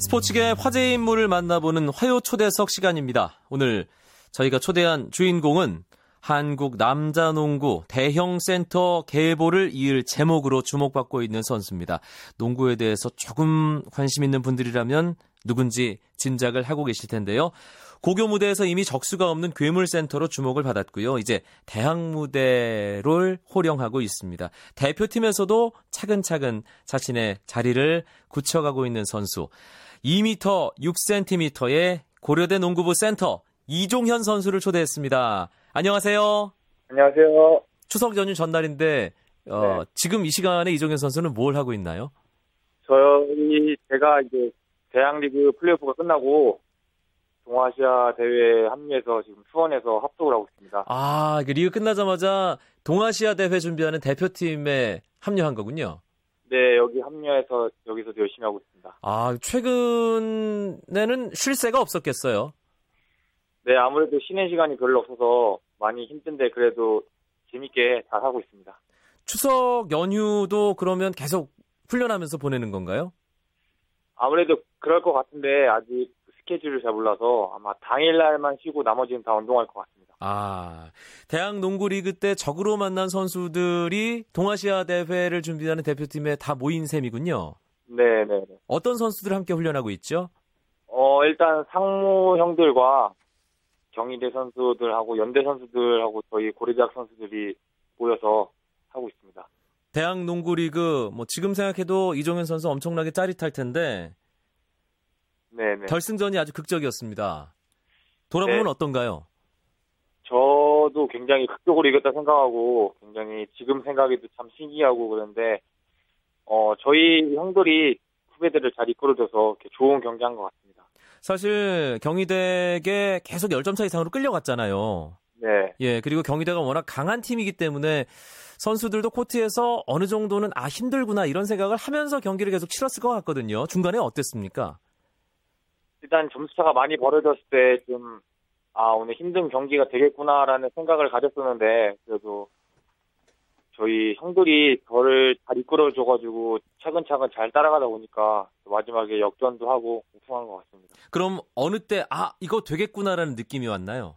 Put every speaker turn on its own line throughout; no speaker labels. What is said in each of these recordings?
스포츠계 화제 인물을 만나보는 화요 초대석 시간입니다. 오늘 저희가 초대한 주인공은 한국 남자농구 대형 센터 계보를 이을 제목으로 주목받고 있는 선수입니다. 농구에 대해서 조금 관심 있는 분들이라면 누군지 짐작을 하고 계실 텐데요. 고교 무대에서 이미 적수가 없는 괴물센터로 주목을 받았고요. 이제 대학 무대를 호령하고 있습니다. 대표팀에서도 차근차근 자신의 자리를 굳혀가고 있는 선수. 2m 6cm의 고려대 농구부 센터 이종현 선수를 초대했습니다. 안녕하세요.
안녕하세요.
추석 연휴 전날인데 어,
네.
지금 이 시간에 이종현 선수는 뭘 하고 있나요?
저희 제가 이제 대학리그 플레이오프가 끝나고 동아시아 대회에 합류해서 지금 수원에서 합숙을 하고 있습니다.
아, 그 리그 끝나자마자 동아시아 대회 준비하는 대표팀에 합류한 거군요.
네, 여기 합류해서 여기서도 열심히 하고 있습니다.
아, 최근에는 쉴 새가 없었겠어요.
네, 아무래도 쉬는 시간이 별로 없어서 많이 힘든데 그래도 재밌게 잘 하고 있습니다.
추석 연휴도 그러면 계속 훈련하면서 보내는 건가요?
아무래도 그럴 것 같은데 아직 스케줄을 잘 몰라서 아마 당일날만 쉬고 나머지는 다 운동할 것 같습니다.
아, 대학 농구 리그 때 적으로 만난 선수들이 동아시아 대회를 준비하는 대표팀에 다 모인 셈이군요.
네, 네, 네.
어떤 선수들 함께 훈련하고 있죠?
어, 일단 상무 형들과 경희대 선수들하고 연대 선수들하고 저희 고려대학 선수들이 모여서 하고 있습니다.
대학 농구 리그 뭐 지금 생각해도 이종현 선수 엄청나게 짜릿할 텐데
네네.
결승전이 아주 극적이었습니다. 돌아보면
네.
어떤가요?
저도 굉장히 극적으로 이겼다 생각하고 굉장히 지금 생각해도 참 신기하고 그런데 어, 저희 형들이 후배들을 잘 이끌어줘서 이렇게 좋은 경기한 것 같습니다.
사실 경희대에 계속 10점 차 이상으로 끌려갔잖아요.
네.
예, 그리고 경희대가 워낙 강한 팀이기 때문에 선수들도 코트에서 어느 정도는 아 힘들구나 이런 생각을 하면서 경기를 계속 치렀을 것 같거든요. 중간에 어땠습니까?
일단 점수차가 많이 벌어졌을 때 좀, 아, 오늘 힘든 경기가 되겠구나라는 생각을 가졌었는데, 그래도 저희 형들이 저를 잘 이끌어줘가지고 차근차근 잘 따라가다 보니까 마지막에 역전도 하고 우승한 것 같습니다.
그럼 어느 때 아 이거 되겠구나라는 느낌이 왔나요?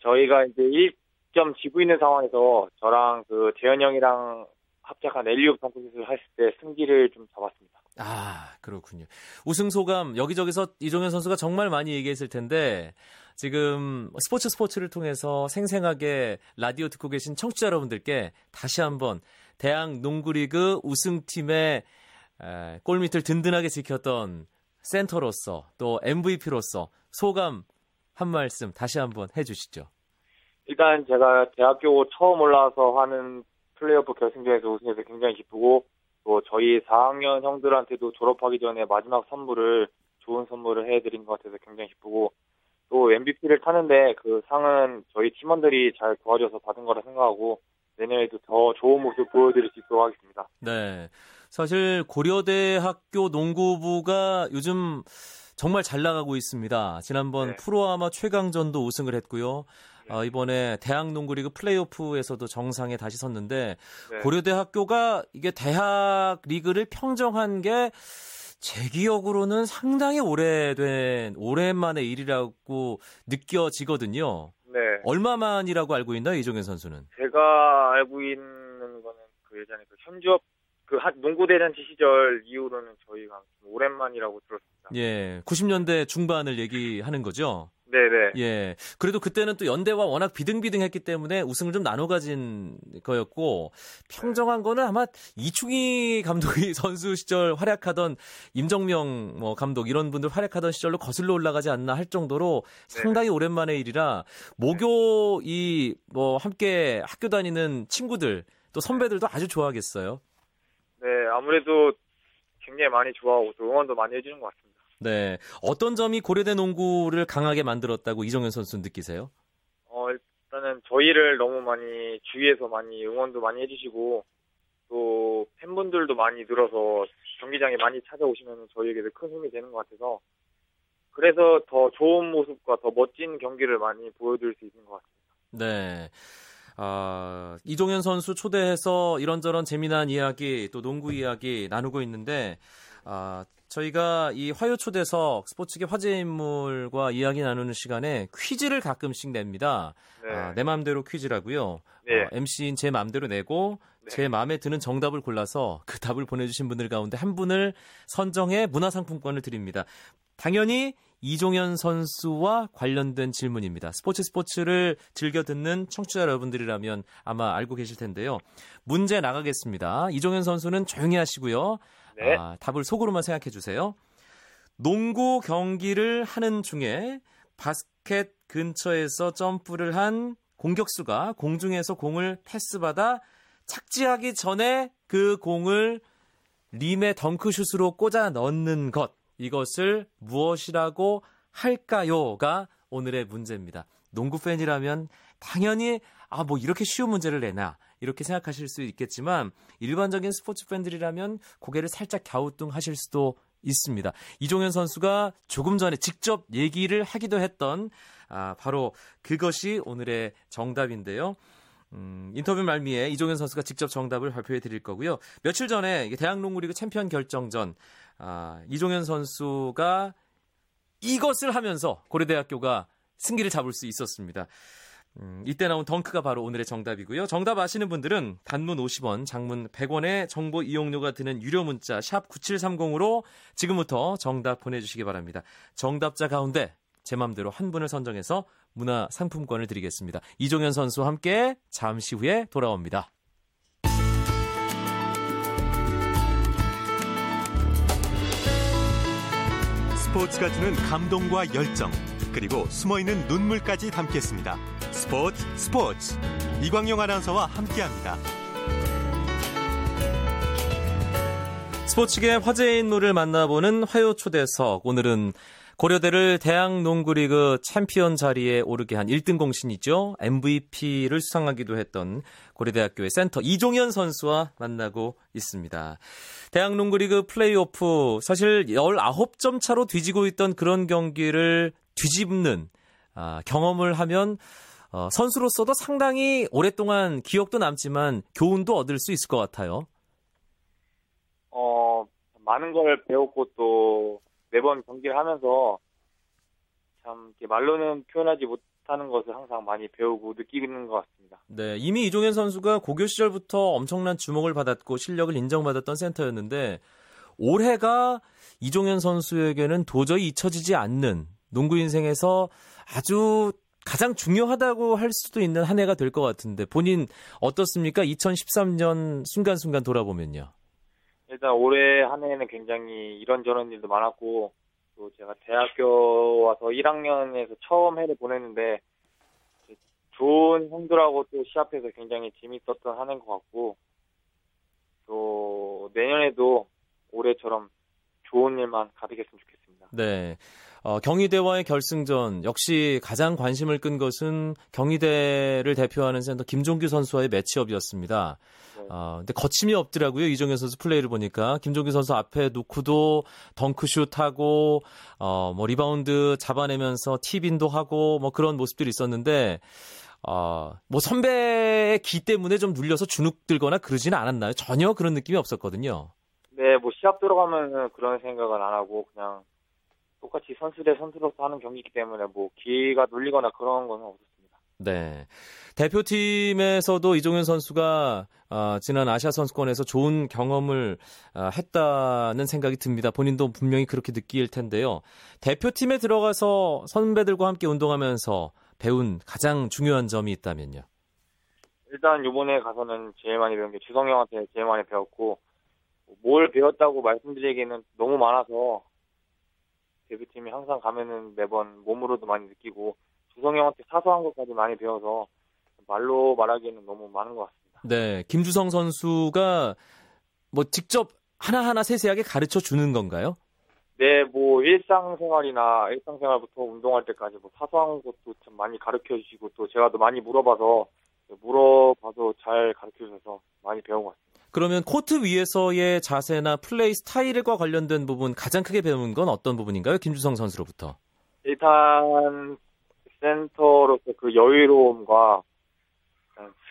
저희가 이제 1점 지고 있는 상황에서 저랑 그 재현 형이랑 합작한 엘리옵 덩크슛을 했을 때 승기를 좀 잡았습니다.
아, 그렇군요. 우승 소감 여기저기서 이종현 선수가 정말 많이 얘기했을 텐데 지금 스포츠 스포츠를 통해서 생생하게 라디오 듣고 계신 청취자 여러분들께 다시 한번 대학 농구리그 우승팀의 에, 골밑을 든든하게 지켰던 센터로서 또 MVP로서 소감 한 말씀 다시 한번 해주시죠.
일단 제가 대학교 처음 올라와서 하는 플레이오프 결승전에서 우승해서 굉장히 기쁘고 또 저희 4학년 형들한테도 졸업하기 전에 마지막 선물을 좋은 선물을 해드린 것 같아서 굉장히 기쁘고 또 MVP를 타는데 그 상은 저희 팀원들이 잘 도와줘서 받은 거라 생각하고 내년에도 더 좋은 모습 보여드릴 수 있도록 하겠습니다.
네. 사실 고려대 학교 농구부가 요즘 정말 잘 나가고 있습니다. 지난번
네.
프로 아마 최강전도 우승을 했고요. 어, 이번에 대학 농구리그 플레이오프에서도 정상에 다시 섰는데
네.
고려대학교가 이게 대학 리그를 평정한 게 제 기억으로는 상당히 오래된 오랜만의 일이라고 느껴지거든요.
네.
얼마 만이라고 알고 있나요, 이종현 선수는?
제가 알고 있는 거는 그 예전에 그 현주업 그 한- 농구대잔치 시절 이후로는 저희가 좀 오랜만이라고 들었습니다.
예, 90년대 중반을 얘기하는 거죠.
네네.
예. 그래도 그때는 또 연대와 워낙 비등비등했기 때문에 우승을 좀 나눠 가진 거였고 평정한 거는 아마 이충희 감독이 선수 시절 활약하던 임정명 뭐 감독 이런 분들 활약하던 시절로 거슬러 올라가지 않나 할 정도로 상당히 오랜만의 일이라 모교 이 뭐 함께 학교 다니는 친구들 또 선배들도 아주 좋아하겠어요.
네, 아무래도 굉장히 많이 좋아하고 또 응원도 많이 해주는 것 같습니다.
네. 어떤 점이 고려대 농구를 강하게 만들었다고 이정현 선수 느끼세요?
어, 일단은 저희를 너무 많이 주위에서 많이 응원도 많이 해주시고 또 팬분들도 많이 늘어서 경기장에 많이 찾아오시면 저희에게도 큰 힘이 되는 것 같아서 그래서 더 좋은 모습과 더 멋진 경기를 많이 보여드릴 수 있는 것 같습니다.
네. 아, 이종현 선수 초대해서 이런저런 재미난 이야기 또 농구 이야기 나누고 있는데 아, 저희가 이 화요 초대석 스포츠계 화제 인물과 이야기 나누는 시간에 퀴즈를 가끔씩 냅니다.
네.
아, 내 마음대로 퀴즈라고요.
네.
어, MC인 제 마음대로 내고
네.
제 마음에 드는 정답을 골라서 그 답을 보내주신 분들 가운데 한 분을 선정해 문화상품권을 드립니다. 당연히 이종현 선수와 관련된 질문입니다. 스포츠 스포츠를 즐겨 듣는 청취자 여러분들이라면 아마 알고 계실 텐데요. 문제 나가겠습니다. 이종현 선수는 조용히 하시고요.
네.
아, 답을 속으로만 생각해 주세요. 농구 경기를 하는 중에 바스켓 근처에서 점프를 한 공격수가 공중에서 공을 패스받아 착지하기 전에 그 공을 림의 덩크슛으로 꽂아 넣는 것. 이것을 무엇이라고 할까요?가 오늘의 문제입니다. 농구 팬이라면 당연히 아, 뭐 이렇게 쉬운 문제를 내나 이렇게 생각하실 수 있겠지만 일반적인 스포츠 팬들이라면 고개를 살짝 갸우뚱하실 수도 있습니다. 이종현 선수가 조금 전에 직접 얘기를 하기도 했던 아, 바로 그것이 오늘의 정답인데요. 음, 인터뷰 말미에 이종현 선수가 직접 정답을 발표해 드릴 거고요. 며칠 전에 이게 대학 농구리그 챔피언 결정전 아, 이종현 선수가 이것을 하면서 고려대학교가 승기를 잡을 수 있었습니다. 음, 이때 나온 덩크가 바로 오늘의 정답이고요. 정답 아시는 분들은 단문 50원, 장문 100원의 정보 이용료가 드는 유료 문자 샵 9730으로 지금부터 정답 보내주시기 바랍니다. 정답자 가운데 제 맘대로 한 분을 선정해서 문화 상품권을 드리겠습니다. 이종현 선수와 함께 잠시 후에 돌아옵니다.
스포츠가 주는 감동과 열정 그리고 숨어있는 눈물까지 담겠습니다. 스포츠 스포츠 이광용 아나운서와 함께합니다.
스포츠계 화제의 인물을 만나보는 화요 초대석. 오늘은 고려대를 대학 농구리그 챔피언 자리에 오르게 한 1등 공신이죠. MVP를 수상하기도 했던 고려대학교의 센터 이종현 선수와 만나고 있습니다. 대학 농구리그 플레이오프 사실 19점 차로 뒤지고 있던 그런 경기를 뒤집는 아, 경험을 하면 어, 선수로서도 상당히 오랫동안 기억도 남지만 교훈도 얻을 수 있을 것 같아요.
어, 많은 걸 배웠고 또 매번 경기를 하면서 참 말로는 표현하지 못하는 것을 항상 많이 배우고 느끼는 것 같습니다.
네, 이미 이종현 선수가 고교 시절부터 엄청난 주목을 받았고 실력을 인정받았던 센터였는데 올해가 이종현 선수에게는 도저히 잊혀지지 않는 농구 인생에서 아주 가장 중요하다고 할 수도 있는 한 해가 될 것 같은데 본인 어떻습니까? 2013년 순간순간 돌아보면요.
일단 올해 한 해는 굉장히 이런저런 일도 많았고 또 제가 대학교 와서 1학년에서 처음 해를 보냈는데 좋은 형들하고 또 시합해서 굉장히 재밌었던 한 해인 것 같고 또 내년에도 올해처럼 좋은 일만 가득했으면 좋겠습니다.
네. 어, 경희대와의 결승전 역시 가장 관심을 끈 것은 경희대를 대표하는 센터 김종규 선수와의 매치업이었습니다.
네.
어, 근데 거침이 없더라고요. 이종현 선수 플레이를 보니까 김종규 선수 앞에 놓고도 덩크슛 하고 어, 뭐 리바운드 잡아내면서 tip-in도 하고 뭐 그런 모습들이 있었는데 어, 뭐 선배이기 때문에 좀 눌려서 주눅 들거나 그러지는 않았나요? 전혀 그런 느낌이 없었거든요.
시합 들어가면은 그런 생각은 안 하고 그냥 똑같이 선수 대 선수로서 하는 경기이기 때문에 뭐 기가 눌리거나 그런 건 없었습니다.
네. 대표팀에서도 이종현 선수가 어, 지난 아시아 선수권에서 좋은 경험을 어, 했다는 생각이 듭니다. 본인도 분명히 그렇게 느낄 텐데요. 대표팀에 들어가서 선배들과 함께 운동하면서 배운 가장 중요한 점이 있다면요.
일단 요번에 가서는 제일 많이 배운 게 주성 형한테 제일 많이 배웠고 뭘 배웠다고 말씀드리기에는 너무 많아서 대표팀이 항상 가면은 매번 몸으로도 많이 느끼고 주성 형한테 사소한 것까지 많이 배워서 말로 말하기에는 너무 많은 것 같습니다.
네. 김주성 선수가 뭐 직접 하나하나 세세하게 가르쳐 주는 건가요?
네, 뭐 일상생활이나 일상생활부터 운동할 때까지 뭐 사소한 것도 참 많이 가르쳐 주시고 또 제가 또 많이 물어봐서 물어봐서 잘 가르쳐 주셔서 많이 배운 것 같습니다.
그러면 코트 위에서의 자세나 플레이 스타일과 관련된 부분 가장 크게 배운 건 어떤 부분인가요? 김주성 선수로부터.
일단 센터로서 그 여유로움과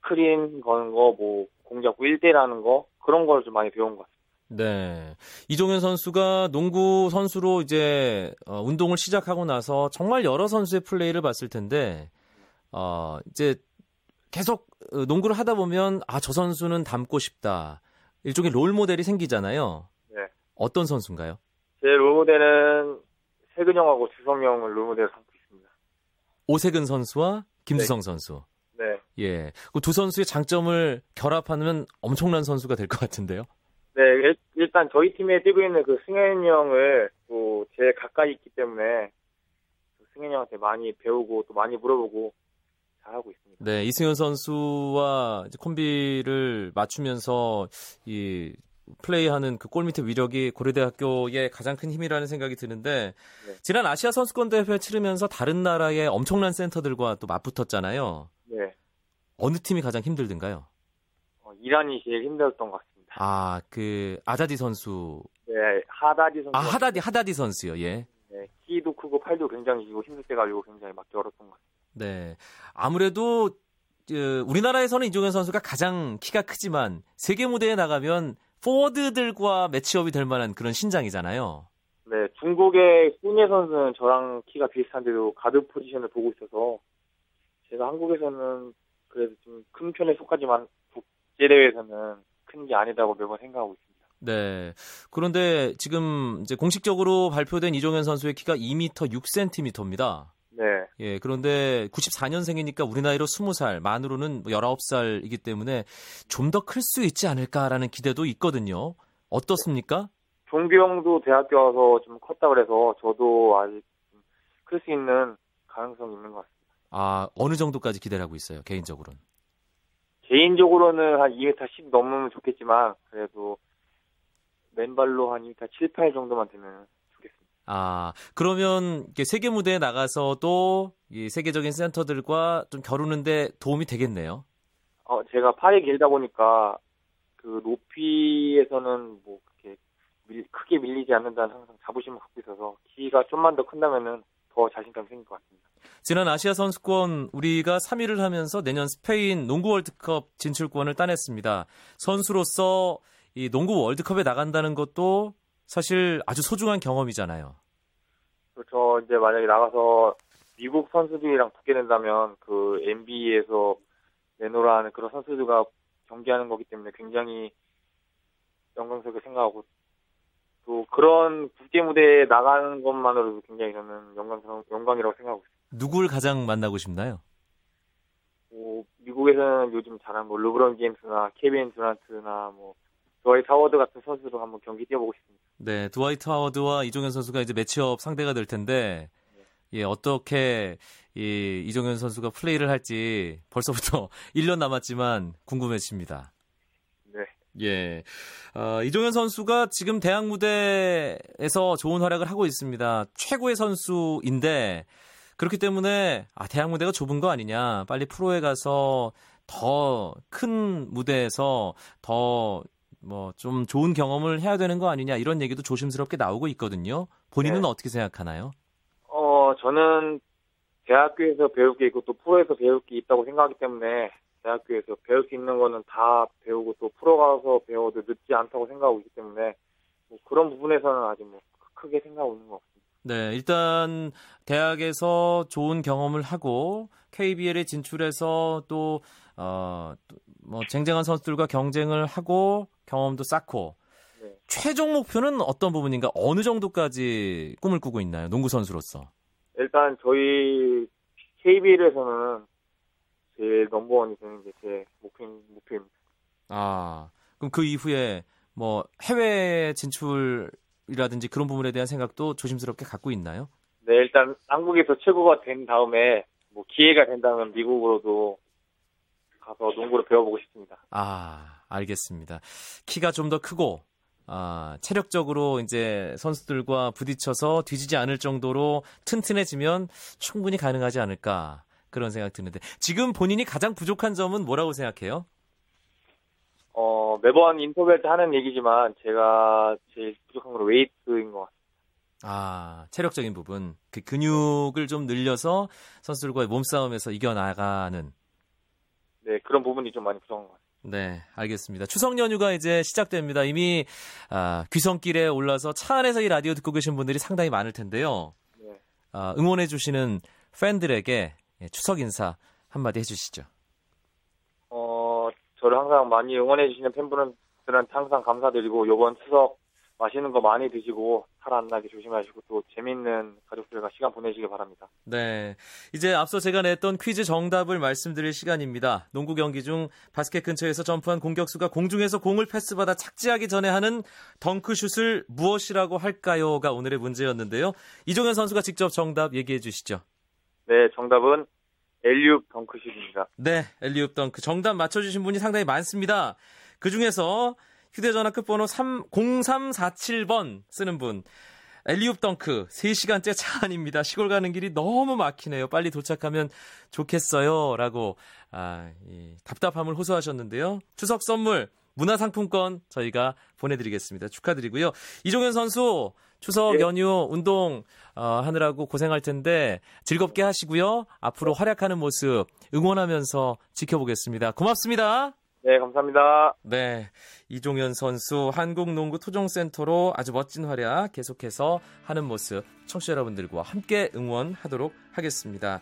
스크린 거는 거, 뭐 공 잡고 1대라는 거 그런 걸 좀 많이 배운 것 같습니다.
네. 이종현 선수가 농구 선수로 이제 어, 운동을 시작하고 나서 정말 여러 선수의 플레이를 봤을 텐데 어, 이제 계속 어, 농구를 하다 보면 아, 저 선수는 닮고 싶다. 일종의 롤 모델이 생기잖아요.
네.
어떤 선수인가요?
제 롤 모델은 세근형하고 주성형을 롤 모델로 삼고 있습니다.
오세근 선수와 김수성 선수.
네.
예. 그 두 선수의 장점을 결합하면 엄청난 선수가 될 것 같은데요.
네, 일- 일단 저희 팀에 뛰고 있는 그 승현이 형을 또 제일 가까이 있기 때문에 승현이 형한테 많이 배우고 또 많이 물어보고 잘하고 있습니다.
네, 이승현 선수와 콤비를 맞추면서 이 플레이하는 그 골밑의 위력이 고려대학교의 가장 큰 힘이라는 생각이 드는데
네.
지난 아시아 선수권 대회 치르면서 다른 나라의 엄청난 센터들과 또 맞붙었잖아요.
네.
어느 팀이 가장 힘들든가요?
어, 이란이 제일 힘들었던 것 같습니다.
아, 그 아자디 선수,
네, 하다디 선수.
아 하다디 하다디 선수요. 예.
네, 키도 크고 팔도 굉장히 힘들 때 가지고 굉장히 맞기 어렵던 것 같습니다.
네. 아무래도 그, 우리나라에서는 이종현 선수가 가장 키가 크지만 세계 무대에 나가면 포워드들과 매치업이 될 만한 그런 신장이잖아요.
네, 중국의 훈예 선수는 저랑 키가 비슷한데도 가드 포지션을 보고 있어서 제가 한국에서는 그래도 좀 큰 편에 속하지만 국제 대회에서는 큰 게 아니다고 매번 생각하고 있습니다.
네. 그런데 지금 이제 공식적으로 발표된 이종현 선수의 키가 2m 6cm입니다.
네,
예, 그런데 94년생이니까 우리 나이로 20살, 만으로는 19살이기 때문에 좀 더 클 수 있지 않을까라는 기대도 있거든요. 어떻습니까?
종규 형도 대학교 와서 좀 컸다 그래서 저도 아직 클 수 있는 가능성이 있는 것 같습니다.
아, 어느 정도까지 기대를 하고 있어요, 개인적으로는.
개인적으로는 한 2m 10 넘으면 좋겠지만 그래도 맨발로 한 2m 7, 8 정도만 되면.
아, 그러면 세계 무대에 나가서도 이 세계적인 센터들과 좀 겨루는데 도움이 되겠네요.
어, 제가 팔이 길다 보니까 그 높이에서는 뭐 그렇게 밀- 크게 밀리지 않는다는 항상 자부심을 갖고 있어서 키가 좀만 더 큰다면은 더 자신감이 생길 것 같습니다.
지난 아시아 선수권 우리가 3위를 하면서 내년 스페인 농구 월드컵 진출권을 따냈습니다. 선수로서 이 농구 월드컵에 나간다는 것도 사실 아주 소중한 경험이잖아요.
그렇죠. 이제 만약에 나가서 미국 선수들이랑 붙게 된다면 그 NBA에서 내노라 하는 그런 선수들과 경기하는 거기 때문에 굉장히 영광스럽게 생각하고 또 그런 국제 무대에 나가는 것만으로도 굉장히 저는 영광스러운 영광이라고 생각하고 있습니다.
누굴 가장 만나고 싶나요?
뭐 미국에서는 요즘 잘하는 뭐 르브론 제임스나 케빈 듀란트나 뭐 드와이트 하워드 같은 선수로 한번 경기 뛰어보고 싶습니다.
네, 드와이트 하워드와 이종현 선수가 이제 matchup 상대가 될 텐데, 예, 어떻게 이 이종현 선수가 플레이를 할지 벌써부터 1년 남았지만 궁금해집니다.
네.
예. 어, 이종현 선수가 지금 대학 무대에서 좋은 활약을 하고 있습니다. 최고의 선수인데, 그렇기 때문에, 아, 대학 무대가 좁은 거 아니냐. 빨리 프로에 가서 더 큰 무대에서 더 뭐 좀 좋은 경험을 해야 되는 거 아니냐. 이런 얘기도 조심스럽게 나오고 있거든요. 본인은
네.
어떻게 생각하나요?
어 저는 대학교에서 배울 게 있고 또 프로에서 배울 게 있다고 생각하기 때문에 대학교에서 배울 수 있는 거는 다 배우고 또 프로 가서 배워도 늦지 않다고 생각하고 있기 때문에 뭐 그런 부분에서는 아직 뭐 크게 생각하고 있는 것 같습니다.
네, 일단 대학에서 좋은 경험을 하고 KBL에 진출해서 또 어, 또뭐 쟁쟁한 선수들과 경쟁을 하고 경험도 쌓고
네.
최종 목표는 어떤 부분인가 어느 정도까지 꿈을 꾸고 있나요? 농구 선수로서.
일단 저희 KBL에서는 제일 넘버원이 되는 게 제 목표 목표입니다.
아, 그럼 그 이후에 뭐 해외 진출이라든지 그런 부분에 대한 생각도 조심스럽게 갖고 있나요?
네 일단 한국에서 최고가 된 다음에 뭐 기회가 된다면 미국으로도 가서 농구를 배워보고 싶습니다.
아, 알겠습니다. 키가 좀 더 크고, 아, 체력적으로 이제 선수들과 부딪혀서 뒤지지 않을 정도로 튼튼해지면 충분히 가능하지 않을까. 그런 생각 드는데. 지금 본인이 가장 부족한 점은 뭐라고 생각해요?
어, 매번 인터뷰할 때 하는 얘기지만 제가 제일 부족한 건 웨이트인 것 같습니다.
아, 체력적인 부분. 그 근육을 좀 늘려서 선수들과의 몸싸움에서 이겨나가는.
네, 그런 부분이 좀 많이 부족한 것 같습니다.
네, 알겠습니다. 추석 연휴가 이제 시작됩니다. 이미 아, 귀성길에 올라서 차 안에서 이 라디오 듣고 계신 분들이 상당히 많을 텐데요.
네.
아, 응원해 주시는 팬들에게 예, 추석 인사 한마디 해주시죠.
어, 저를 항상 많이 응원해 주시는 팬분들한테 항상 감사드리고, 요번 추석 맛있는 거 많이 드시고, 살 안 나게 조심하시고, 또 재밌는 가족들과 시간 보내시길 바랍니다.
네. 이제 앞서 제가 냈던 퀴즈 정답을 말씀드릴 시간입니다. 농구 경기 중 바스켓 근처에서 점프한 공격수가 공중에서 공을 패스받아 착지하기 전에 하는 덩크슛을 무엇이라고 할까요?가 오늘의 문제였는데요. 이종현 선수가 직접 정답 얘기해 주시죠.
네, 정답은 엘리웁 덩크슛입니다.
네, 엘리웁 덩크 정답 맞춰주신 분이 상당히 많습니다. 그 중에서 휴대전화 끝번호 3, 0347번 쓰는 분. 엘리웁 덩크 3시간째 차 안입니다. 시골 가는 길이 너무 막히네요. 빨리 도착하면 좋겠어요. 라고 아, 이 답답함을 호소하셨는데요. 추석 선물 문화상품권 저희가 보내드리겠습니다. 축하드리고요. 이종현 선수 추석
예.
연휴 운동 어, 하느라고 고생할 텐데 즐겁게 하시고요. 앞으로 활약하는 모습 응원하면서 지켜보겠습니다. 고맙습니다.
네, 감사합니다.
네. 이종현 선수 한국농구 토종센터로 아주 멋진 활약 계속해서 하는 모습 청취자 여러분들과 함께 응원하도록 하겠습니다.